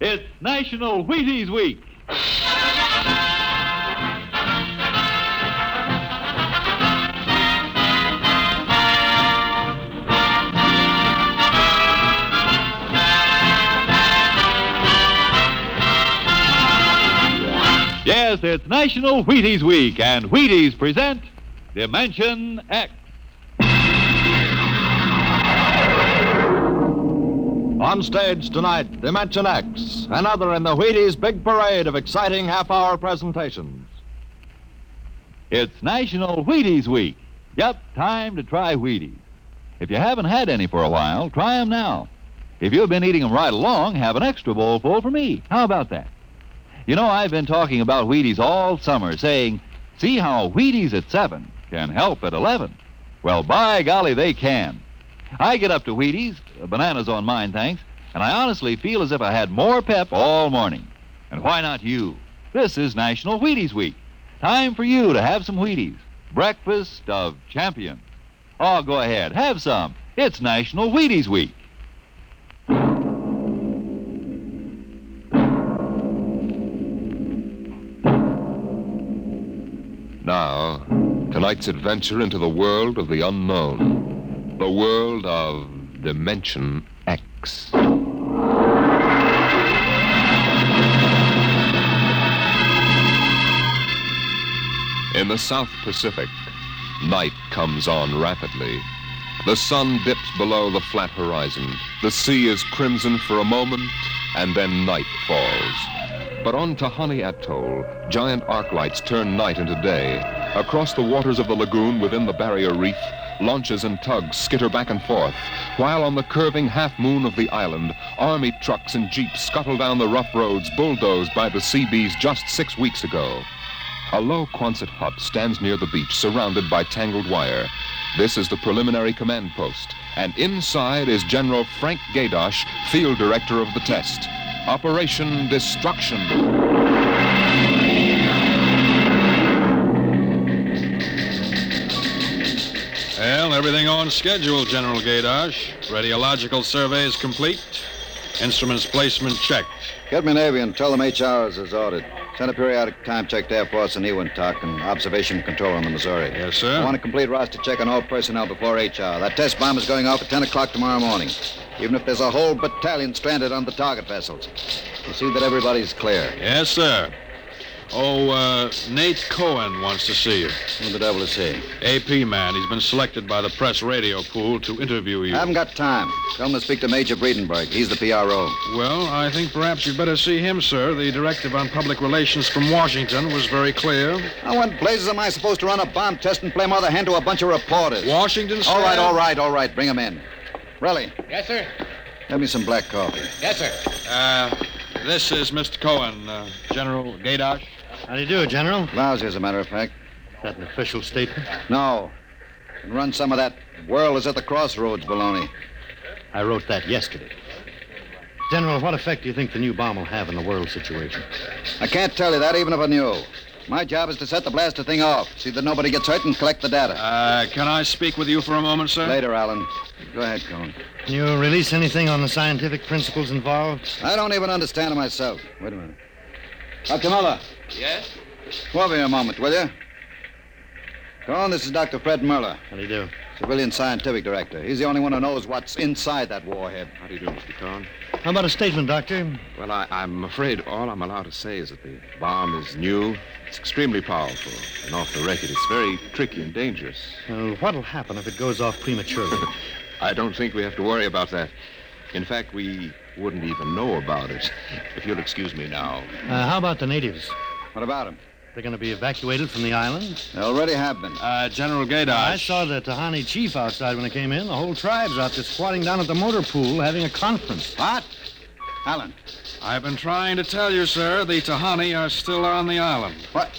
It's National Wheaties Week. Yes, it's National Wheaties Week, and Wheaties present Dimension X. On stage tonight, Dimension X, another in the Wheaties big parade of exciting half hour presentations. It's National Wheaties Week. Yep, time to try Wheaties. If you haven't had any for a while, try 'em now. If you've been eating 'em right along, have an extra bowl full for me. How about that? You know, I've been talking about Wheaties all summer, saying, see how Wheaties at 7 can help at 11. Well, by golly, they can. I get up to Wheaties, bananas on mine, thanks, and I honestly feel as if I had more pep all morning. And why not you? This is National Wheaties Week. Time for you to have some Wheaties. Breakfast of champions. Oh, go ahead, have some. It's National Wheaties Week. Now, tonight's adventure into the world of the unknown. The world of Dimension X. In the South Pacific, night comes on rapidly. The sun dips below the flat horizon. The sea is crimson for a moment, and then night falls. But on Tahani Atoll, giant arc lights turn night into day. Across the waters of the lagoon within the barrier reef, launches and tugs skitter back and forth, while on the curving half moon of the island, army trucks and jeeps scuttle down the rough roads bulldozed by the Seabees just six weeks ago. A low Quonset hut stands near the beach, surrounded by tangled wire. This is the preliminary command post, and inside is General Frank Gaydosh, field director of the test. Operation Destruction. Everything on schedule, General Gaydosh. Radiological surveys complete. Instruments placement checked. Get me Navy and tell them H hours is ordered. Send a periodic time check to Air Force and Eniwetok and observation control on the Missouri. Yes, sir. I want a complete roster check on all personnel before H hour. That test bomb is going off at 10 o'clock tomorrow morning. Even if there's a whole battalion stranded on the target vessels. We'll see that everybody's clear. Yes, sir. Oh, uh, Nate Cohen wants to see you. Who the devil is he? AP man. He's been selected by the press radio pool to interview you. I haven't got time. Tell him to speak to Major Breedenberg. He's the PRO. Well, I think perhaps you'd better see him, sir. The directive on public relations from Washington was very clear. Now, what blazes am I supposed to run a bomb test and play mother hen to a bunch of reporters? Washington, sir? All right, all right, all right. Bring him in. Relly, Yes, sir. have me some black coffee. Yes, sir. Uh, this is Mr. Cohen, uh, General Gaydosh. How do you do, General? Lousy, as a matter of fact. Is that an official statement? No. And run some of that world is at the crossroads baloney. I wrote that yesterday. General, what effect do you think the new bomb will have in the world situation? I can't tell you that even if I knew. My job is to set the blaster thing off, see that nobody gets hurt, and collect the data. Uh, can I speak with you for a moment, sir? Later, Alan. Go ahead, Cohen. Can you release anything on the scientific principles involved? I don't even understand it myself. Wait a minute. Uh, Dr. Muller, Yes? come over here a moment, will you? Cohen, this is Dr. Fred Muller, How do you do? civilian scientific director. He's the only one who knows what's inside that warhead. How do you do, Mr. Cohen? How about a statement, Doctor? Well, I, I'm afraid all I'm allowed to say is that the bomb is new. It's extremely powerful. And off the record, it's very tricky and dangerous. Well, what'll happen if it goes off prematurely? I don't think we have to worry about that. In fact, we wouldn't even know about it. If you'll excuse me now. Uh, how about the natives? What about them? They're going to be evacuated from the island? They already have been. Uh, General Gaydosh. I saw the Tahani chief outside when I came in. The whole tribe's out there squatting down at the motor pool having a conference. What? Alan, I've been trying to tell you, sir, the Tahani are still on the island. what?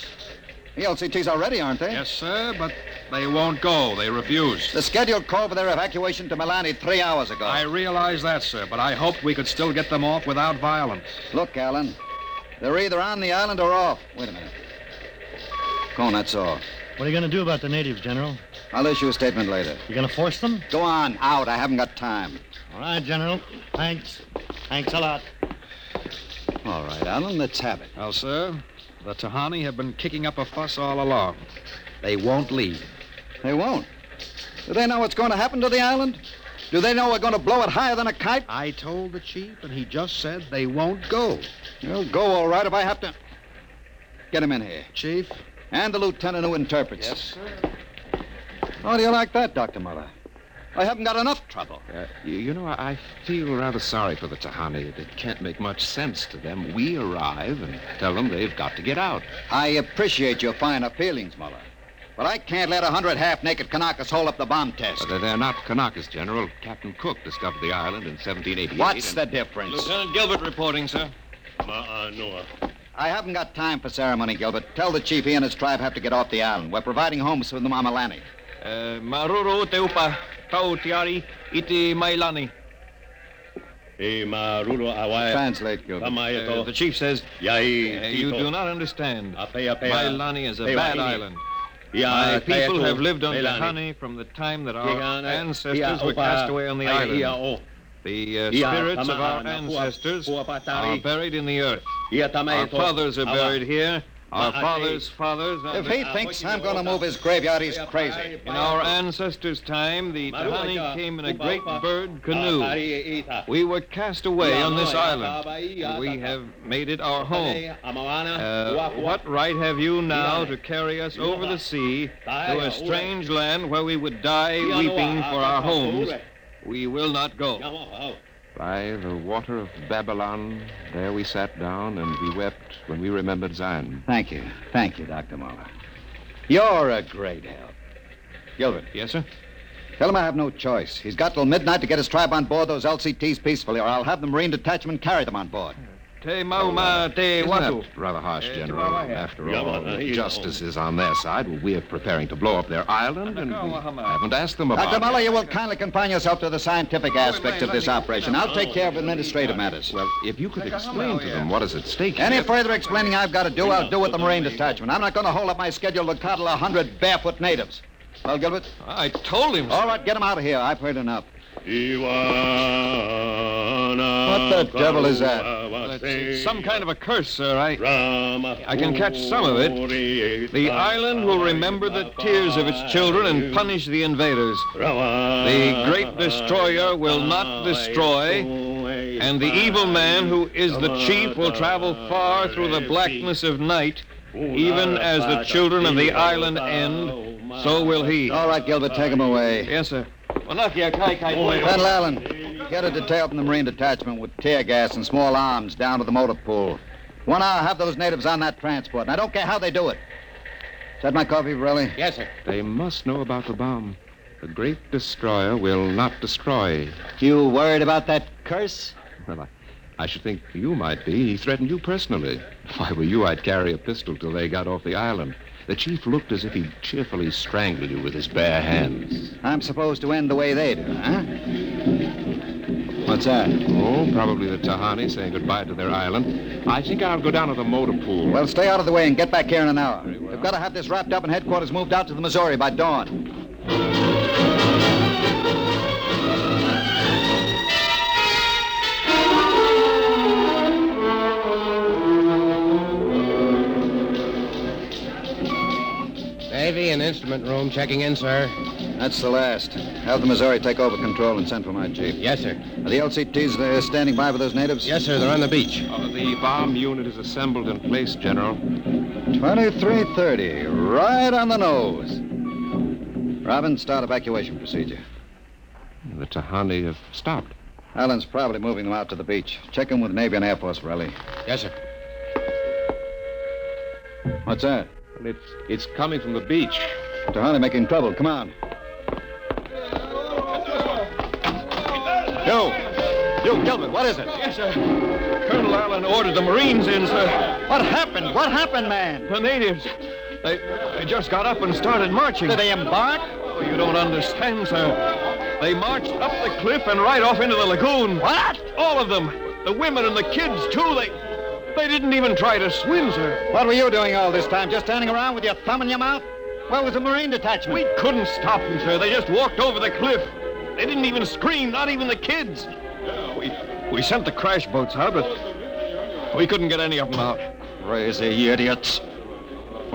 The LCTs already, aren't they? Yes, sir, but they won't go. They refuse. The scheduled call for their evacuation to Milani three hours ago. I realize that, sir, but I hoped we could still get them off without violence. Look, Alan, they're either on the island or off. Wait a minute. Cohen, that's all. What are you going to do about the natives, General? I'll issue a statement later. You going to force them? Go on, out. I haven't got time. All right, General. Thanks. Thanks a lot. All right, Allen, let's have it. Well, sir, the Tahani have been kicking up a fuss all along. They won't leave. They won't. Do they know what's going to happen to the island? Do they know we're going to blow it higher than a kite? I told the chief, and he just said they won't go. They'll go all right if I have to. Get him in here. Chief? And the lieutenant who interprets. Yes, sir. How do you like that, Dr. Muller? I haven't got enough trouble. Uh, you, you know, I, I feel rather sorry for the Tahani. It, it can't make much sense to them. We arrive and tell them they've got to get out. I appreciate your finer feelings, Muller. But I can't let a hundred half-naked Kanakas hold up the bomb test. But they're not Kanakas, General. Captain Cook discovered the island in 1788. What's and- the difference? Lieutenant Gilbert reporting, sir. I haven't got time for ceremony, Gilbert. Tell the chief he and his tribe have to get off the island. We're providing homes for the Mamalani. Uh, Maruru teupa tau tiari iti mailani. Translate, Gilbert. Uh, the chief says, uh, you do not understand. Mailani is a bad island. My people have lived on Tahani from the time that our ancestors were cast away on the island. The uh, spirits of our ancestors are buried in the earth. Our fathers are buried here. Our fathers' fathers. If he thinks I'm going to move his graveyard, he's crazy. In our ancestors' time, the Tahani came in a great bird canoe. We were cast away on this island. and We have made it our home. Uh, what right have you now to carry us over the sea to a strange land where we would die weeping for our homes? We will not go. By the water of Babylon, there we sat down and we wept when we remembered Zion. Thank you. Thank you, Dr. Muller. You're a great help. Gilbert, Yes, sir? tell him I have no choice. He's got till midnight to get his tribe on board those LCTs peacefully, or I'll have the Marine detachment carry them on board. Te mauma te Isn't watu. that rather harsh, Eh, General? After all, justice is on their side. Well, we're preparing to blow up their island, and we haven't asked them about Dr. Muller, you will kindly confine yourself to the scientific aspects of this operation. I'll take care of administrative matters. Well, if you could explain to them what is at stake Any further explaining I've got to do, I'll do with the Marine detachment. I'm not going to hold up my schedule to coddle a hundred barefoot natives. Well, Gilbert? I told him. All right, get him out of here. I've heard enough. What the devil is that? It's, it's some kind of a curse, sir. I, I can catch some of it. The island will remember the tears of its children and punish the invaders. The great destroyer will not destroy, and the evil man who is the chief will travel far through the blackness of night, even as the children of the island end. So will he. All right, Gilbert, take him away. Yes, sir. Wanakia kai kai Colonel Allen, get a detail from the Marine detachment with tear gas and small arms down to the motor pool. One hour, have those natives on that transport, and I don't care how they do it. Is that my coffee, Varelli? Yes, sir. They must know about the bomb. The great destroyer will not destroy. You worried about that curse? Well, I, I should think you might be. He threatened you personally. If I were you, I'd carry a pistol till they got off the island. The chief looked as if he'd cheerfully strangled you with his bare hands. I'm supposed to end the way they do, huh? What's that? Oh, probably the Tahani saying goodbye to their island. I think I'll go down to the motor pool. Well, stay out of the way and get back here in an hour. We've got to have this wrapped up and headquarters moved out to the Missouri by dawn. And instrument room checking in, sir. That's the last. Have the Missouri take over control and send for my chief. Yes, sir. Are the LCTs uh, standing by for those natives? Yes, sir. They're on the beach. Uh, the bomb unit is assembled in place, General. 2330, right on the nose. Robin, start evacuation procedure. The Tahani have stopped. Allen's probably moving them out to the beach. Check in with Navy and Air Force, Relly. Yes, sir. What's that? Well, it's, it's coming from the beach. Tahani making trouble. Come on. You! You, Gilbert, what is it? Yes, sir. Colonel Allen ordered the Marines in, sir. What happened? What happened, man? The natives. They, they just got up and started marching. Did they embark? Oh, you don't understand, sir. They marched up the cliff and right off into the lagoon. What? All of them. The women and the kids, too. They they didn't even try to swim, sir. What were you doing all this time? Just standing around with your thumb in your mouth? Where was the Marine detachment? We couldn't stop them, sir. They just walked over the cliff. They didn't even scream, not even the kids. We we sent the crash boats out, but We couldn't get any of them out. Crazy idiots.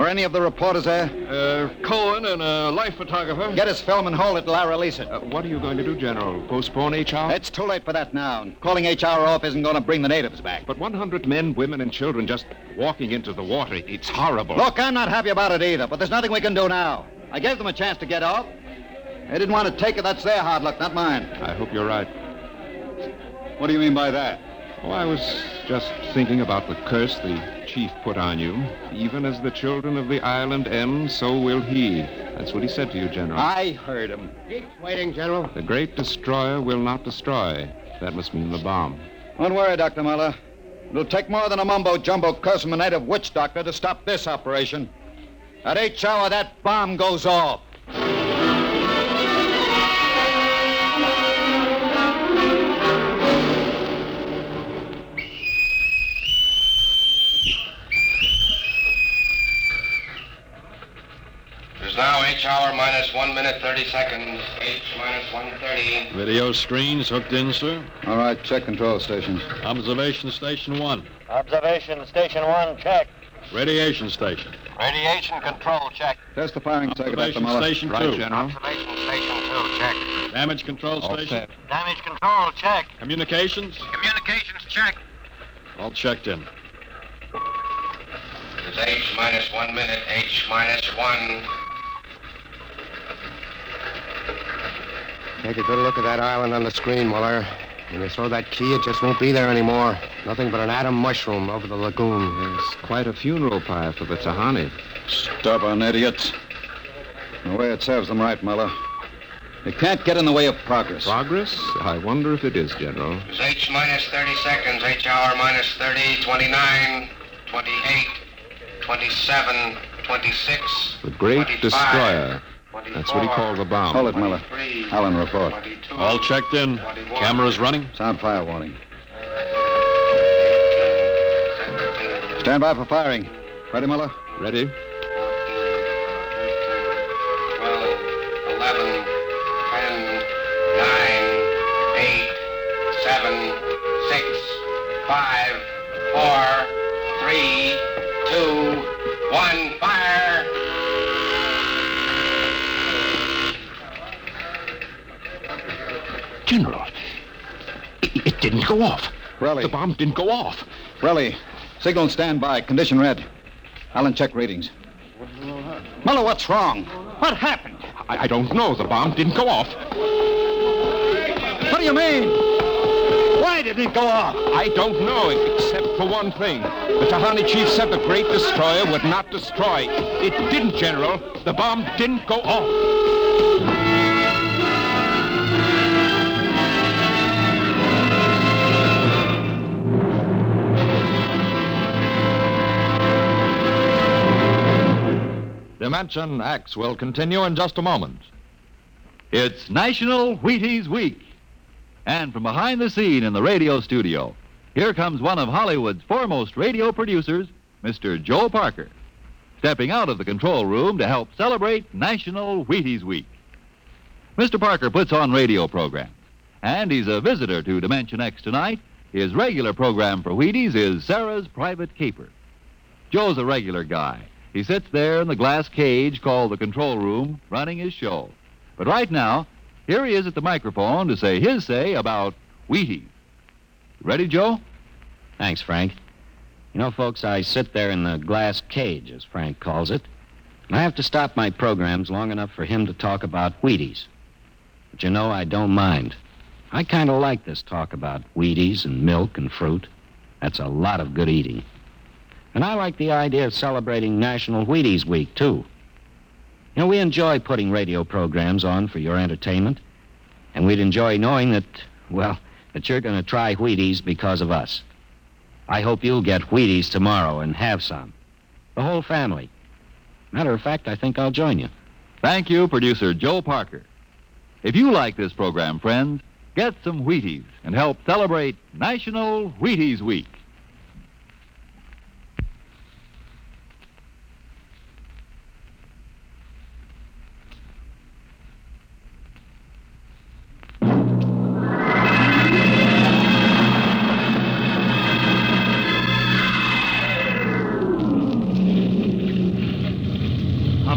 Were any of the reporters there? Uh, Cohen and a life photographer. Get us film and hold it till I release it. Uh, what are you going to do, General? Postpone HR? It's too late for that now. Calling HR off isn't going to bring the natives back. But 100 men, women, and children just walking into the water. It's horrible. Look, I'm not happy about it either, but there's nothing we can do now. I gave them a chance to get off. They didn't want to take it. That's their hard luck, not mine. I hope you're right. What do you mean by that? Oh, I was just thinking about the curse the chief put on you. Even as the children of the island end, so will he. That's what he said to you, General. I heard him. Keep waiting, General. The great destroyer will not destroy. That must mean the bomb. Don't worry, Dr. Muller. It'll take more than a mumbo jumbo curse from a native witch doctor to stop this operation. At each hour, that bomb goes off. Now H hour minus 1 minute 30 seconds. H minus 130. Video screens hooked in, sir. All right, check control stations. Observation station one. Observation station one, check. Radiation station. Radiation control check. Test the firing circuit, Dr. Observation Muller. station Right, two. General. Observation station 2 check. Damage control All station. set. Damage control, check. Communications. Communications check. All checked in. It is H minus 1 minute. H minus 1. Take a good look at that island on the screen, Muller. When you throw that key, it just won't be there anymore. Nothing but an atom mushroom over the lagoon. It's quite a funeral pyre for the Tahani. Stubborn idiots. The way it serves them right, Muller. You can't get in the way of progress. Progress? I wonder if it is, General. It is H minus 30 seconds. H hour minus 30. 29. 28. 27. 26. The great 25, destroyer. That's what he called the bomb. Hold it, Miller. Allen, report. All checked in. Cameras running. Sound fire warning. Stand by for firing. Ready, Miller? Ready? 12, 11, 10, 9, 8, 7, 6, 5, 4, 3, 2, 1, fire! Didn't go off. Relly. The bomb didn't go off. Relly. Signal stand by. Condition red. Allen, check readings. Muller, what's wrong? What happened? I, I don't know. The bomb didn't go off. What do you mean? Why didn't it go off? I don't know, except for one thing. The Tahani chief said the great destroyer would not destroy. It didn't, General. The bomb didn't go off. Dimension X will continue in just a moment. It's National Wheaties Week. And from behind the scene in the radio studio, here comes one of Hollywood's foremost radio producers, Mr. Joe Parker, stepping out of the control room to help celebrate National Wheaties Week. Mr. Parker puts on radio programs, and he's a visitor to Dimension X tonight. His regular program for Wheaties is Sara's Private Caper. Joe's a regular guy. He sits there in the glass cage called the control room, running his show. But right now, here he is at the microphone to say his say about Wheaties. Ready, Joe? Thanks, Frank. You know, folks, I sit there in the glass cage, as Frank calls it, and I have to stop my programs long enough for him to talk about Wheaties. But you know, I don't mind. I kind of like this talk about Wheaties and milk and fruit. That's a lot of good eating. And I like the idea of celebrating National Wheaties Week, too. You know, we enjoy putting radio programs on for your entertainment, and we'd enjoy knowing that, well, that you're going to try Wheaties because of us. I hope you'll get Wheaties tomorrow and have some. The whole family. Matter of fact, I think I'll join you. Thank you, producer Joe Parker. If you like this program, friends, get some Wheaties and help celebrate National Wheaties Week.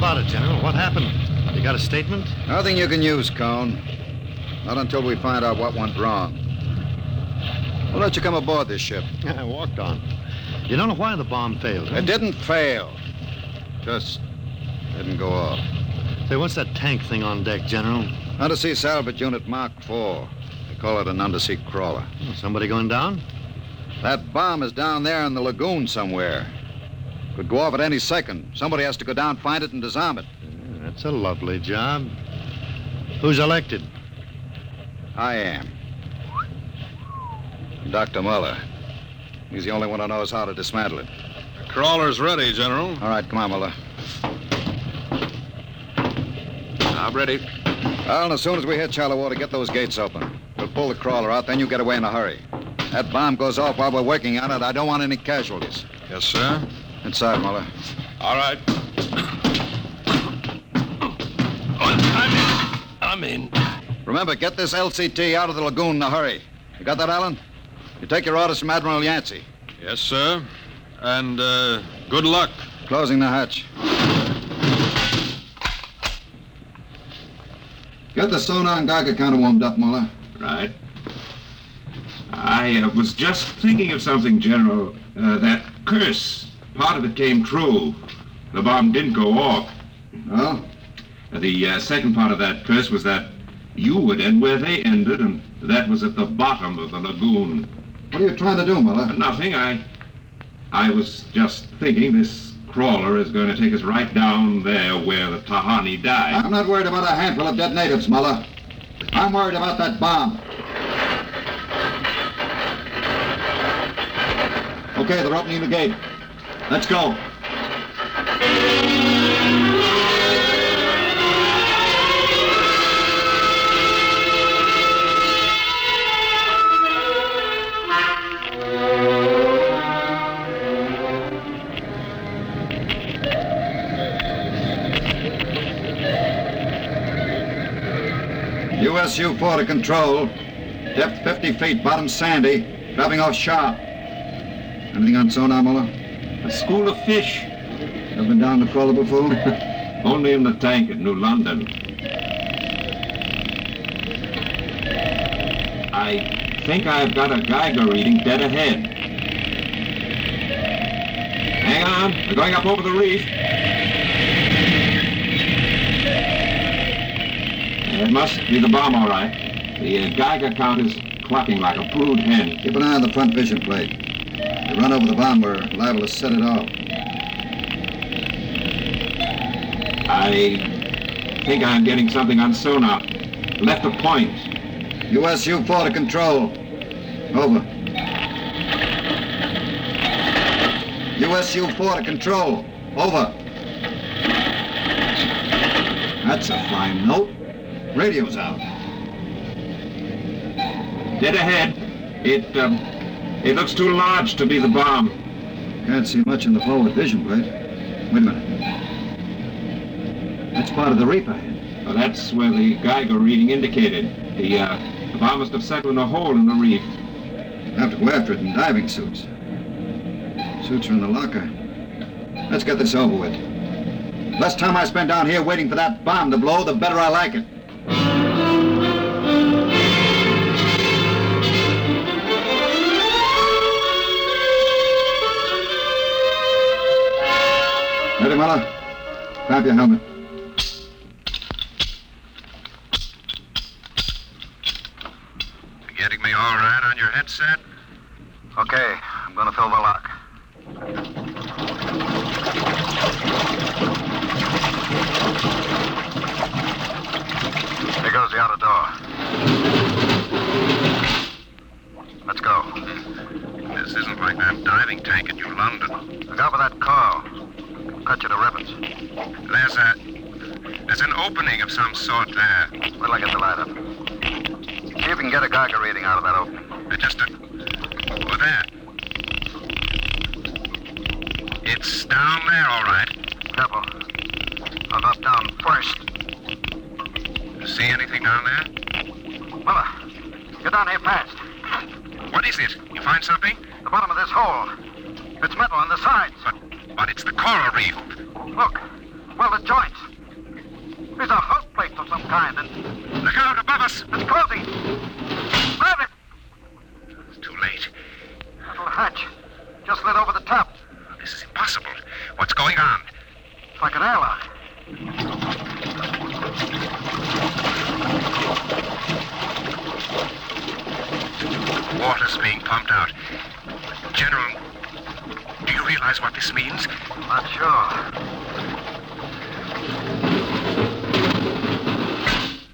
What happened? You got a statement? Nothing you can use, Cohen. Not until we find out what went wrong. We'll let you come aboard this ship. I walked on. You don't know why the bomb failed, huh? It didn't fail. Just didn't go off. Say, what's that tank thing on deck, General? Undersea salvage unit Mark IV. They call it an undersea crawler. Oh, somebody going down? That bomb is down there in the lagoon somewhere. Could go off at any second. Somebody has to go down, find it, and disarm it. Yeah, that's a lovely job. Who's elected? I am. Dr. Muller. He's the only one who knows how to dismantle it. The crawler's ready, General. All right, come on, Muller. I'm ready. Well, and as soon as we hit shallow water, get those gates open. We'll pull the crawler out, then you get away in a hurry. That bomb goes off while we're working on it. I don't want any casualties. Yes, sir. Inside, Muller. All right. I'm in. I'm in. Remember, get this LCT out of the lagoon in a hurry. You got that, Allen? You take your orders from Admiral Yancey. Yes, sir. And, uh, good luck. Closing the hatch. Get the sonar and Geiger counter warmed up, Muller. Right. I uh, was just thinking of something, General. Uh, that curse, part of it came true. The bomb didn't go off. Well? The uh, second part of that curse was that you would end where they ended, and that was at the bottom of the lagoon. What are you trying to do, Muller? Nothing. I, I was just thinking this crawler is going to take us right down there where the Tahani died. I'm not worried about a handful of dead natives, Muller. I'm worried about that bomb. Okay, they're opening the gate. Let's go. USU 4 to control. Depth 50 feet, bottom sandy. Dropping off sharp. Anything on sonar, Muller? School of fish. Ever been down the crawler before? Only in the tank at New London. I think I've got a Geiger reading dead ahead. Hang on, we're going up over the reef. It must be the bomb, all right. The uh, Geiger count is clucking like a brood hen. Keep an eye on the front vision plate. If you run over the bomb, we're liable to set it off. I think I'm getting something on sonar. Left of point. USU 4 to control. Over. USU 4 to control. Over. That's a fine note. Radio's out. Dead ahead. It, um, it looks too large to be the bomb. Can't see much in the forward vision plate. Wait a minute. That's part of the reef ahead. Well, that's where the Geiger reading indicated. The, uh, the bomb must have settled in a hole in the reef. Have to go after it in diving suits. Suits are in the locker. Let's get this over with. Less time I spend down here waiting for that bomb to blow, the better I like it. Ready, Muller? Grab your helmet. Getting me all right on your headset? Okay, I'm gonna fill the lock. Here goes the outer door. Let's go. This isn't like that diving tank in New London. Look out for that car. Cut you to ribbons. There's a. There's an opening of some sort there. Wait till I get the light up. See if you can get a Geiger reading out of that opening. Uh, Just a. Over there. It's down there, all right. Careful. I'll drop down first. See anything down there? Muller, get down here fast. What is it? You find something? The bottom of this hole. It's metal on the sides. But, but it's the coral reef. Look. Well, the joints. There's a house place of some kind, and look out above us. It's closing. Grab it. It's too late. Little hatch. Just lit over the top. This is impossible. What's going on? It's like an airlock. Water's being pumped out. General, do you realize what this means? Not sure.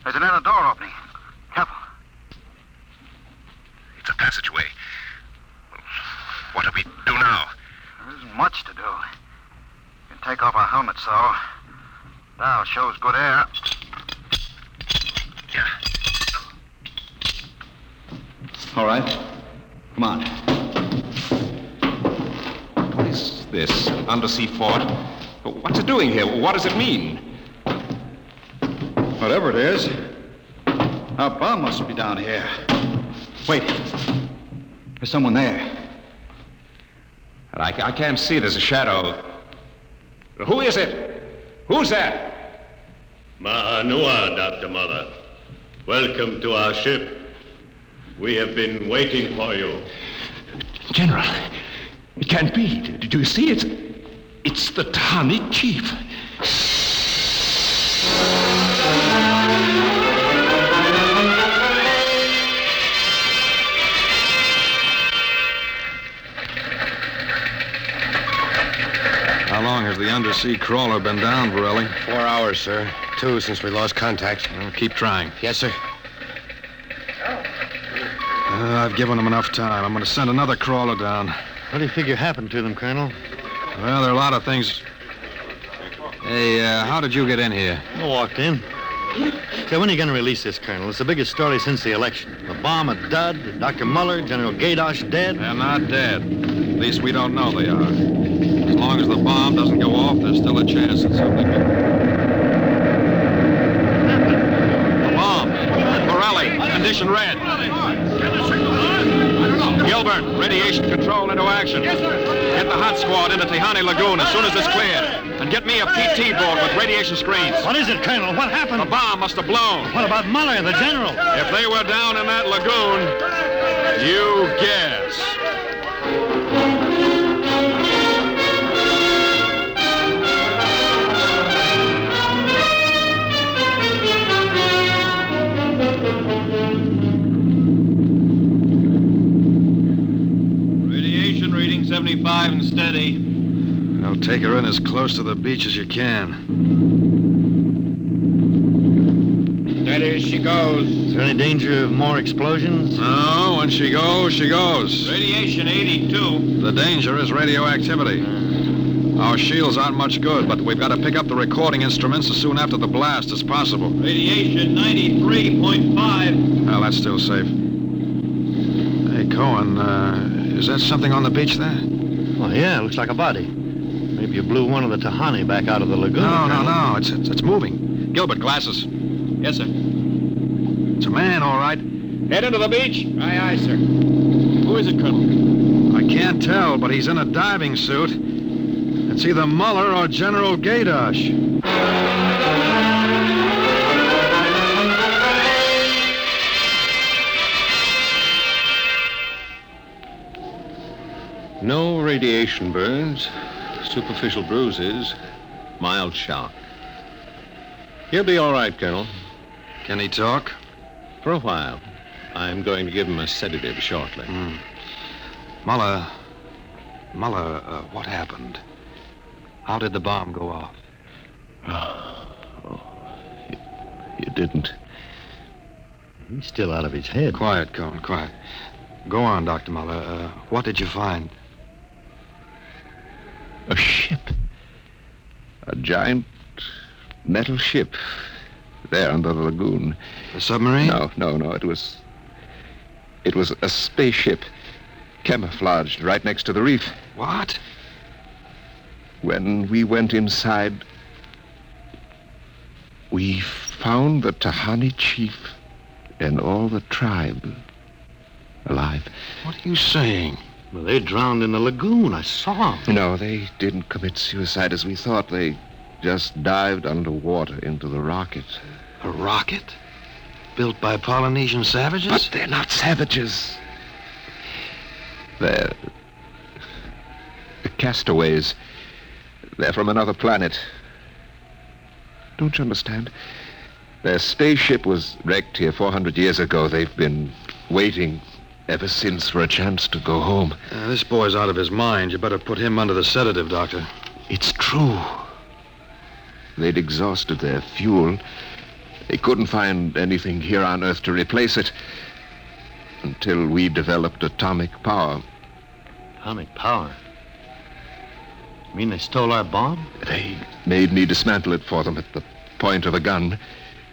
There's an inner door opening. Careful. It's a passageway. What do we do now? There isn't much to do. You can take off our helmets, so. Now shows good air. Yeah. All right. Come on. What is this? Undersea fort? What's it doing here? What does it mean? Whatever it is, our bomb must be down here. Wait. There's someone there. I, I can't see. There's a shadow. Who is it? Who's that? Ma'anua, Dr. Mother. Welcome to our ship. We have been waiting for you. General, it can't be. Did you see it? It's the Tahani chief. The undersea crawler been down, Borelli? Four hours, sir. Two since we lost contact. Well, keep trying. Yes, sir. Uh, I've given them enough time. I'm going to send another crawler down. What do you figure happened to them, Colonel? Well, there are a lot of things. Hey, uh, how did you get in here? I walked in. Say, when are you going to release this, Colonel? It's the biggest story since the election. The bomb a dud, Dr. Muller, General Gaydosh dead. They're not dead. At least we don't know they are. As long as the bomb doesn't go off, there's still a chance that something. The bomb. Borelli, condition red. Gilbert, radiation control into action. Get the hot squad into Tahani Lagoon as soon as it's cleared. And get me a PT board with radiation screens. What is it, Colonel? What happened? The bomb must have blown. What about Muller, the general? If they were down in that lagoon, you guess. 75 and steady. Now take her in as close to the beach as you can. Steady as she goes. Is there any danger of more explosions? No, when she goes, she goes. Radiation 82. The danger is radioactivity. Our shields aren't much good, but we've got to pick up the recording instruments as soon after the blast as possible. Radiation 93.5. Well, that's still safe. Hey, Cohen, uh, is that something on the beach there? Yeah, looks like a body. Maybe you blew one of the Tahani back out of the lagoon. No, no, no. It's, it's, it's moving. Gilbert, glasses. Yes, sir. It's a man, all right. Head into the beach. Aye, aye, sir. Who is it, Colonel? I can't tell, but he's in a diving suit. It's either Muller or General Gaydosh. No radiation burns, superficial bruises, mild shock. He'll be all right, Colonel. Can he talk? For a while. I'm going to give him a sedative shortly. Muller. Muller, uh, what happened? How did the bomb go off? Oh, You didn't. He's still out of his head. Quiet, Cohen, quiet. Go on, Dr. Muller. Uh, what did you find? A ship. A giant metal ship. There under the lagoon. A submarine? No, no, no. It was. It was a spaceship. Camouflaged right next to the reef. What? When we went inside, we found the Tahani chief and all the tribe alive. What are you saying? Well, they drowned in the lagoon. I saw them. No, they didn't commit suicide as we thought. They just dived underwater into the rocket. A rocket? Built by Polynesian savages? But they're not savages. They're. castaways. They're from another planet. Don't you understand? Their spaceship was wrecked here 400 years ago. They've been waiting ever since for a chance to go home. Uh, this boy's out of his mind. You better put him under the sedative, Doctor. It's true. They'd exhausted their fuel. They couldn't find anything here on Earth to replace it until we developed atomic power. Atomic power? You mean they stole our bomb? They made me dismantle it for them at the point of a gun.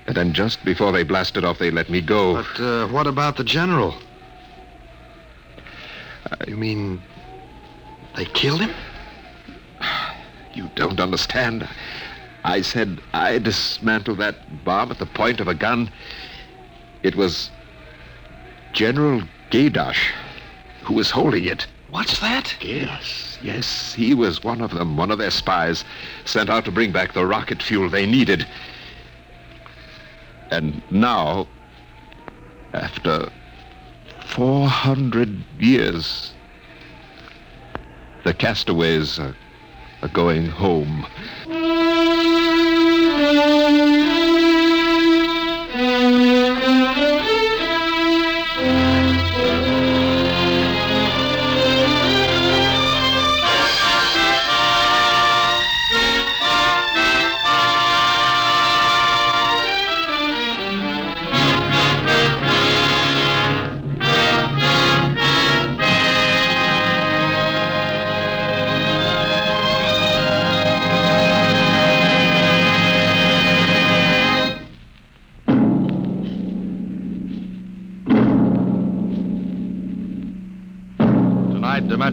And then just before they blasted off, they let me go. But uh, what about the general? Uh, you mean they killed him? You don't understand. I said I dismantled that bomb at the point of a gun. It was General Gaydosh who was holding it. What's that? Yes, yes. He was one of them, one of their spies, sent out to bring back the rocket fuel they needed. And now, after 400 years, the castaways are, are going home.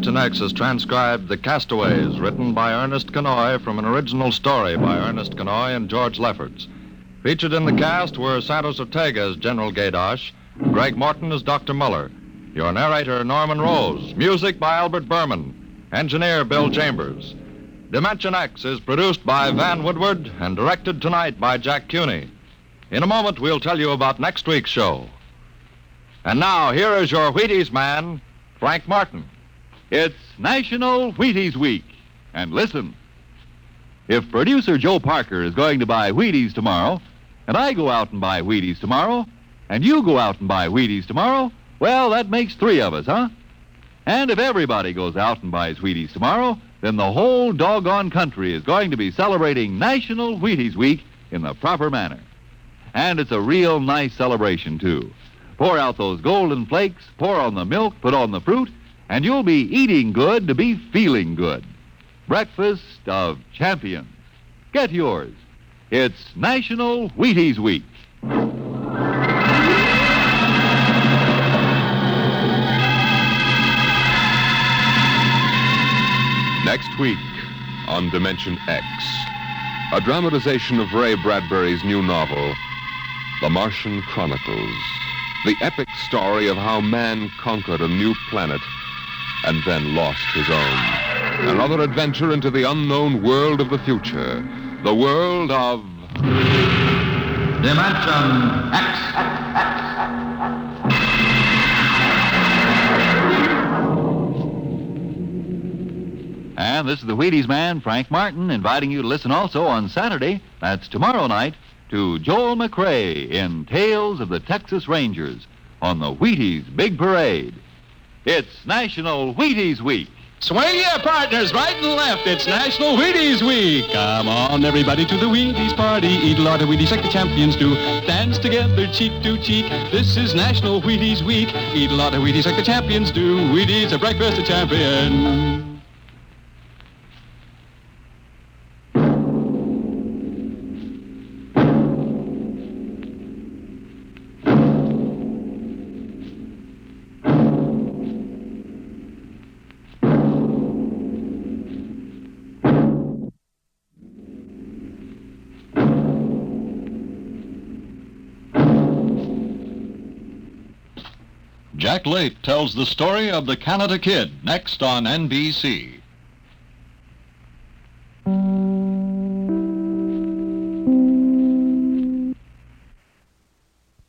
Dimension X has transcribed The Castaways, written by Ernest Kinoy from an original story by Ernest Kinoy and George Lefferts. Featured in the cast were Santos Ortega as General Gaydosh, Greg Morton as Dr. Muller, your narrator, Norman Rose, music by Albert Buhrman, engineer Bill Chambers. Dimension X is produced by Van Woodward and directed tonight by Jack Cuney. In a moment, we'll tell you about next week's show. And now, here is your Wheaties man, Frank Martin. It's National Wheaties Week. And listen, if producer Joe Parker is going to buy Wheaties tomorrow, and I go out and buy Wheaties tomorrow, and you go out and buy Wheaties tomorrow, well, that makes three of us, huh? And if everybody goes out and buys Wheaties tomorrow, then the whole doggone country is going to be celebrating National Wheaties Week in the proper manner. And it's a real nice celebration, too. Pour out those golden flakes, pour on the milk, put on the fruit, and you'll be eating good to be feeling good. Breakfast of champions. Get yours. It's National Wheaties Week. Next week on Dimension X, a dramatization of Ray Bradbury's new novel, The Martian Chronicles. The epic story of how man conquered a new planet and then lost his own. Another adventure into the unknown world of the future. The world of. Dimension X. And this is the Wheaties man, Frank Martin, inviting you to listen also on Saturday, that's tomorrow night, to Joel McCrea in Tales of the Texas Rangers on the Wheaties Big Parade. It's National Wheaties Week. Swing your partners right and left. It's National Wheaties Week. Come on, everybody, to the Wheaties party. Eat a lot of Wheaties like the champions do. Dance together, cheek to cheek. This is National Wheaties Week. Eat a lot of Wheaties like the champions do. Wheaties, a breakfast of champions. Jack Late tells the story of the Canada Kid next on NBC.